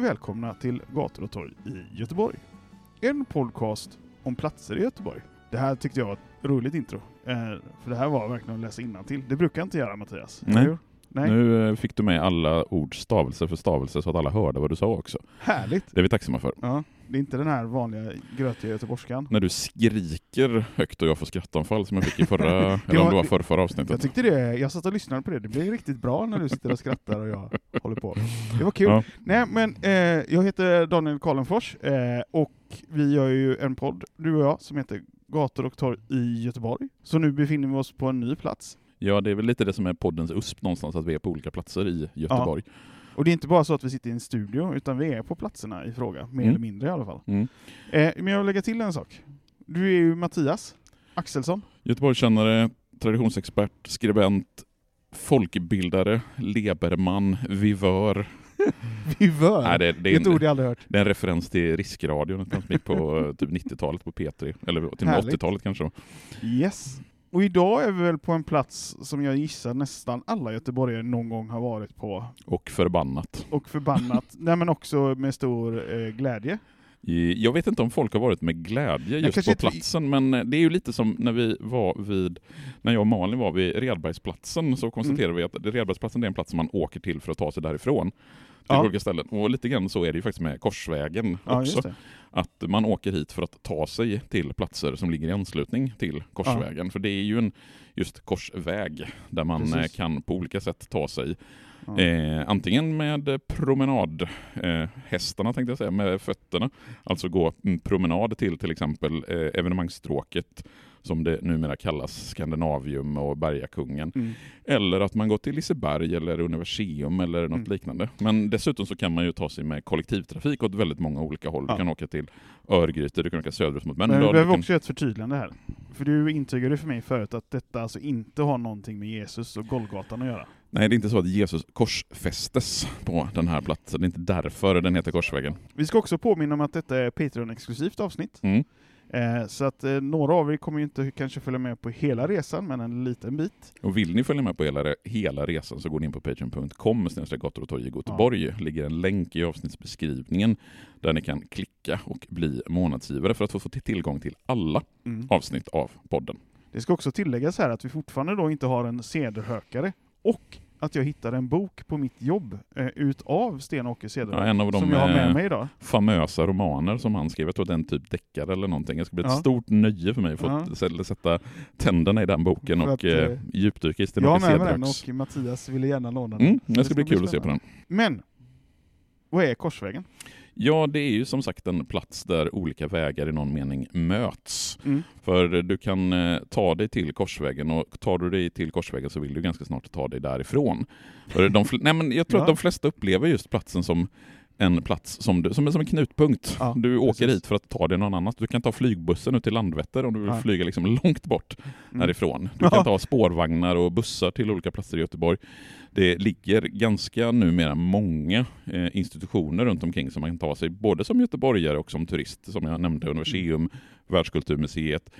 Välkomna till Gator och torg i Göteborg. En podcast om platser i Göteborg. Det här tyckte jag var ett roligt intro. Eh, för det här var verkligen att läsa till. Det brukar jag inte göra Mattias. Nej. Nej. Nu eh, fick du med alla ord stavelse för stavelse så att alla hörde vad du sa också. Härligt! Det är vi tacksamma för. Ja, det är inte den här vanliga grötiga göteborgskan. När du skriker högt och jag får skrattanfall som jag fick i förra, eller om var- det var förra, förra Jag avsnittet. tyckte det, jag satt och lyssnade på det, det blev riktigt bra när du sitter och skrattar och jag håller på. Det var kul. Ja. Nej men, eh, jag heter Daniel Karlenfors eh, och vi gör ju en podd, du och jag, som heter Gator och torg i Göteborg. Så nu befinner vi oss på en ny plats. ja, det är väl lite det som är poddens USP någonstans, att vi är på olika platser i Göteborg. Och det är inte bara så att vi sitter i en studio, utan vi är på platserna i fråga, mer Mm. eller mindre i alla fall. Mm. Eh, men jag vill lägga till en sak. Du är ju Mattias Axelsson. Göteborgskännare, traditionsexpert, skribent, folkbildare, leberman, vivör. Vivör. Nej, det, det, är ett ord jag aldrig hört. det är en referens till Riskradion, som gick på eh, typ 90-talet på P3, eller till och med Härligt. 80-talet kanske. då. Yes. Och idag är vi väl på en plats som jag gissar nästan alla göteborgare någon gång har varit på. Och förbannat. Och förbannat, nej men också med stor eh, glädje. Jag vet inte om folk har varit med glädje just på inte- platsen, men det är ju lite som när vi var vid, när jag och Malin var vid Redbergsplatsen, så konstaterade vi att Redbergsplatsen är en plats som man åker till för att ta sig därifrån. Till Ja. olika ställen. Och lite grann så är det ju faktiskt med Korsvägen Ja, också. Att man åker hit för att ta sig till platser som ligger i anslutning till Korsvägen. För det är ju en just korsväg där man Precis. eh, kan på olika sätt ta sig Ja. Eh, antingen med promenad, eh, hästarna tänkte jag säga, med fötterna. Alltså gå en promenad till till exempel eh, evenemangstråket som det numera kallas, Skandinavium och Bergakungen. Mm. Eller att man går till Liseberg eller Universium eller något Mm. liknande. Men dessutom så kan man ju ta sig med kollektivtrafik åt väldigt många olika håll. Ja. Du kan åka till Örgryte, du kan åka söderut mot Men Mölndal. vi du behöver kan... också ett förtydligande här. För du intygade för mig förut att detta alltså inte har någonting med Jesus och Golgatan att göra. Nej, det är inte så att Jesus korsfästes på den här platsen. Det är inte därför den heter Korsvägen. Vi ska också påminna om att detta är Patreon-exklusivt avsnitt. Mm. Eh, så att eh, några av er kommer ju inte kanske följa med på hela resan, men en liten bit. Och vill ni följa med på hela, hela resan så går ni in på patreon.com gator och torg i Göteborg. ligger en länk i avsnittsbeskrivningen där ni kan klicka och bli månadsgivare för att få få till tillgång till alla Mm. avsnitt av podden. Det ska också tilläggas här att vi fortfarande då inte har en cederhökare och att jag hittade en bok på mitt jobb eh, utav Sten-Åke Cederhök Ja, en av de som jag har med eh, mig idag. famösa romaner som han skrev. Jag tror att det är en typ deckare eller någonting. Det ska bli ett Ja. stort nöje för mig att få Ja. sätta tänderna i den boken För och att, eh, eh, djupdyka i Jag har Sten-Åke med mig den och Mattias ville gärna låna den. Mm, det ska bli kul att se på spännande. den. Men, vad är Korsvägen? Ja, det är ju som sagt en plats där olika vägar i någon mening möts. Mm. För du kan eh, ta dig till Korsvägen och tar du dig till Korsvägen så vill du ganska snart ta dig därifrån. För de, nej, men jag tror Ja. att de flesta upplever just platsen som en plats som, du, som, är som en knutpunkt. Ja, du åker precis. hit för att ta dig någon annanstans. Du kan ta flygbussen ut till Landvetter om du vill Ja. flyga liksom långt bort Mm. härifrån. Du Ja. kan ta spårvagnar och bussar till olika platser i Göteborg. Det ligger ganska numera många eh, institutioner runt omkring som man kan ta sig, både som göteborgare och som turist, som jag nämnde, Universium, Världskulturmuseet,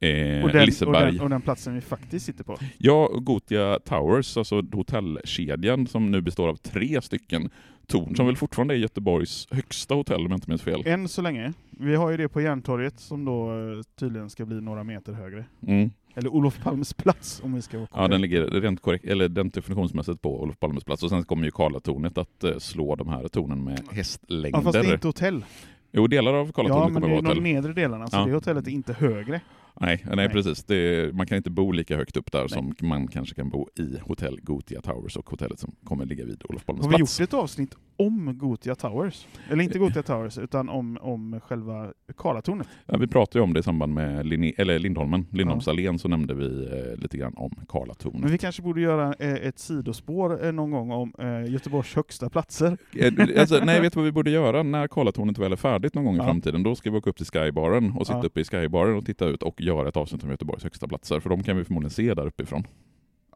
eh, Och den, och, Liseberg. den, och den platsen vi faktiskt sitter på. Ja, Gotia Towers, alltså hotellkedjan som nu består av tre stycken torn, som väl fortfarande är Göteborgs högsta hotell om jag inte minns fel. Än så länge. Vi har ju det på Järntorget som då eh, tydligen ska bli några meter högre. Mm. Eller Olof Palmes plats om vi ska vara Ja, korrekta. den ligger rent korrekt, eller den definitionsmässigt på Olof Palmes plats. Och sen kommer ju Karlatornet att eh, slå de här tornen med Ja, hästlängder. fast det är inte hotell. Jo, delar av Ja, Karlatornet men kommer det är vara de hotell. nedre delarna, så Ja. det hotellet är inte högre. Nej, nej, Nej. precis. Det, man kan inte bo lika högt upp där som man kanske kan bo i hotell Gotia Towers och hotellet som kommer ligga vid Olof Palmes Har vi plats. gjort ett avsnitt om Gotia Towers? Eller inte Gotia Towers, utan om, om själva Karlatornet. Ja, vi pratade ju om det i samband med Linne, eller Lindholmen, Lindholmsallén, så nämnde vi eh, lite grann om Men Karlatornet. vi kanske borde göra eh, ett sidospår eh, någon gång om eh, Göteborgs högsta platser. Eh, alltså, nej, vet du vad vi borde göra när Karlatornet väl är färdigt någon gång i Ja. framtiden? Då ska vi åka upp till Skybaren och sitta Ja. uppe i Skybaren och titta ut och göra ett avsnitt om Göteborgs högsta platser, för de kan vi förmodligen se där uppifrån.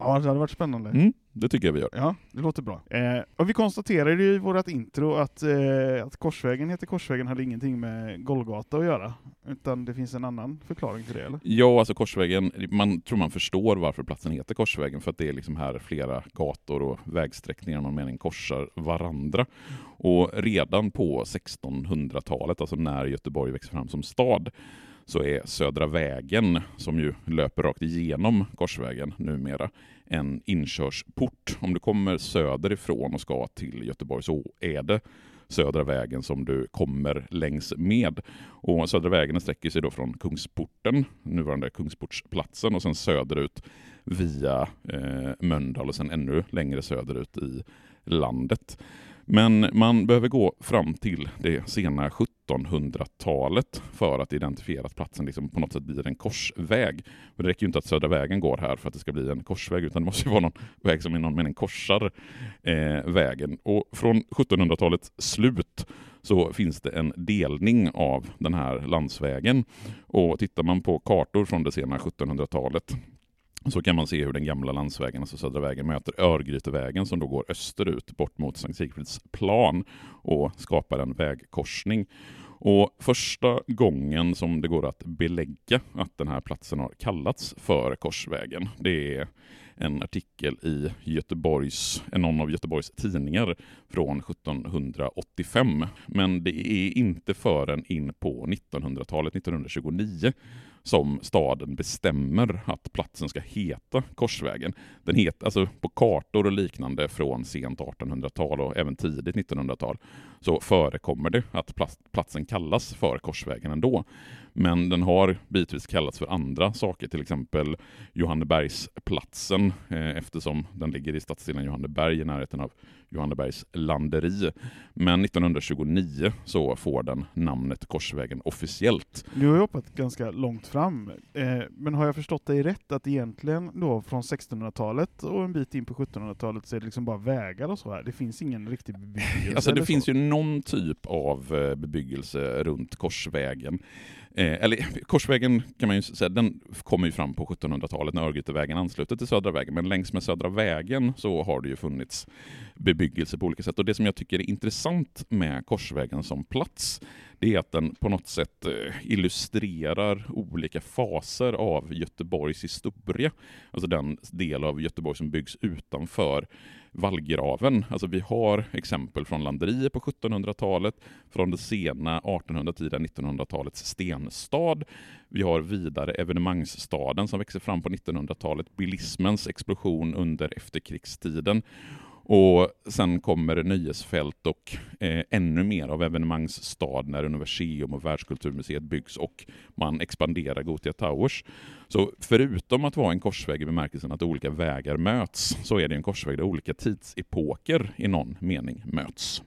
Ja, det hade varit spännande. Mm, det tycker jag vi gör. Ja, det låter bra. Eh, och vi konstaterade ju i vårt intro att, eh, att Korsvägen heter Korsvägen hade ingenting med Golgata att göra, utan det finns en annan förklaring till det, eller? Ja, alltså Korsvägen, man tror man förstår varför platsen heter Korsvägen, för att det är liksom här flera gator och vägsträckningar någon mening korsar varandra. Och redan på 1600-talet, alltså när Göteborg växer fram som stad, så är Södra vägen, som ju löper rakt igenom Korsvägen numera, en inkörsport. Om du kommer söderifrån och ska till Göteborg så är det Södra vägen som du kommer längs med. Och Södra vägen sträcker sig då från Kungsporten, nuvarande Kungsportsplatsen, och sen söderut via eh, Mölndal och sen ännu längre söderut i landet. Men man behöver gå fram till det sena 1700-talet för att identifiera att platsen liksom på något sätt blir en korsväg. För det räcker ju inte att Södra vägen går här för att det ska bli en korsväg, utan det måste ju vara någon väg som i någon mening korsar eh, vägen. Och från 1700-talets slut så finns det en delning av den här landsvägen. Och tittar man på kartor från det sena 1700-talet så kan man se hur den gamla landsvägen, alltså Södra vägen, möter Örgrytevägen som då går österut bort mot Sankt Sigfrids plan och skapar en vägkorsning. Och första gången som det går att belägga att den här platsen har kallats för Korsvägen, det är en artikel i Göteborgs, någon av Göteborgs tidningar från 1785. Men det är inte förrän in på 1900-talet, 1929, som staden bestämmer att platsen ska heta Korsvägen. Den heter, alltså på kartor och liknande från sent 1800-tal och även tidigt 1900-tal så förekommer det att platsen kallas för Korsvägen ändå. Men den har bitvis kallats för andra saker, till exempel Johannebergsplatsen eh, eftersom den ligger i stadsdelen Johanneberg i närheten av Johannebergs landeri. Men 1929 så får den namnet Korsvägen officiellt. Du har ju hoppat ganska långt fram, eh, men har jag förstått dig rätt att egentligen då från 1600-talet och en bit in på 1700-talet så är det liksom bara vägar och så här? Det finns ingen riktig bebyggelse? Alltså det finns så? ju någon typ av eh, bebyggelse runt Korsvägen. Eh, eller Korsvägen kan man ju säga, den kommer ju fram på 1700-talet när Örgrytevägen ansluter till Södra vägen, men längs med Södra vägen så har det ju funnits bebyggelse på olika sätt. Och det som jag tycker är intressant med Korsvägen som plats, det är att den på något sätt eh, illustrerar olika faser av Göteborgs historia. Alltså den del av Göteborg som byggs utanför vallgraven. Alltså vi har exempel från landerier på 1700-talet, från det sena 1800-tiden 1900-talets stenstad. Vi har vidare evenemangsstaden som växer fram på 1900-talet, bilismens explosion under efterkrigstiden. Och sen kommer nöjesfält och eh, ännu mer av evenemangsstad när Universium och Världskulturmuseet byggs och man expanderar Gothia Towers. Så förutom att vara en korsväg i bemärkelsen att olika vägar möts, så är det en korsväg där olika tidsepoker i någon mening möts.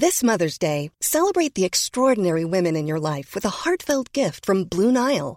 This Mother's Day, celebrate the extraordinary women in your life with a heartfelt gift from Blue Nile.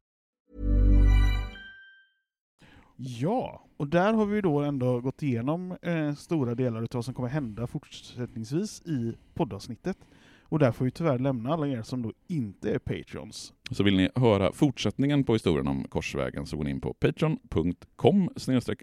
Ja, och där har vi då ändå gått igenom eh, stora delar av vad som kommer hända fortsättningsvis i poddavsnittet. Och där får vi tyvärr lämna alla er som då inte är Patreons. Så vill ni höra fortsättningen på historien om Korsvägen så går ni in på patreon.com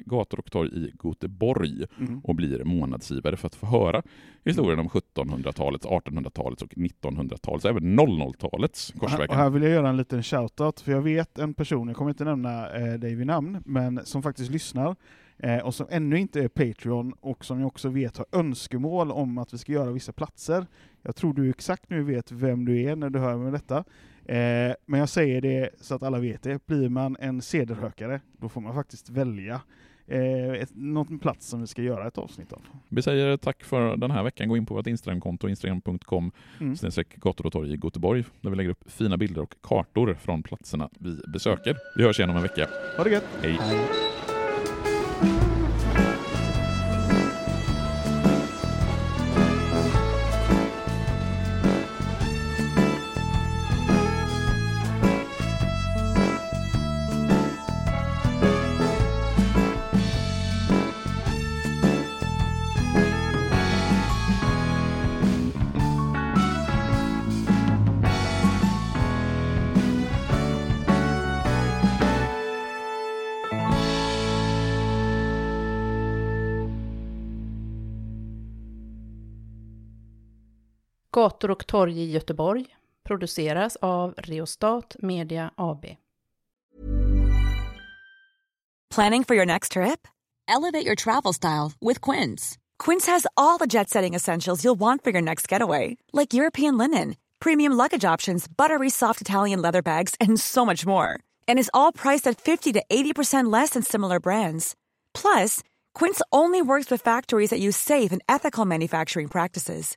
gator och torg i Göteborg Mm. och blir månadsgivare för att få höra historien om 1700-talets, 1800-talets och 1900-talets, även 00-talets Och här, Korsvägen. och här vill jag göra en liten shoutout, för jag vet en person, jag kommer inte nämna eh, dig vid namn, men som faktiskt lyssnar eh, och som ännu inte är Patreon och som jag också vet har önskemål om att vi ska göra vissa platser. Jag tror du exakt nu vet vem du är när du hör med detta. Eh, men jag säger det så att alla vet det. Blir man en sederhökare, då får man faktiskt välja eh, ett, någon plats som vi ska göra ett avsnitt av. Vi säger tack för den här veckan. Gå in på vårt Instagramkonto, instagram.com Mm. gator och torg i Göteborg, där vi lägger upp fina bilder och kartor från platserna vi besöker. Vi hörs igen om en vecka. Ha det gött! Hej! thank you Gator och torg i Göteborg produceras av Reostat Media AB. Planning for your next trip? Elevate your travel style with Quince. Quince has all the jet setting essentials you'll want for your next getaway, like European linen, premium luggage options, buttery soft Italian leather bags, and so much more. And is all priced at 50 to 80% less than similar brands. Plus, Quince only works with factories that use safe and ethical manufacturing practices.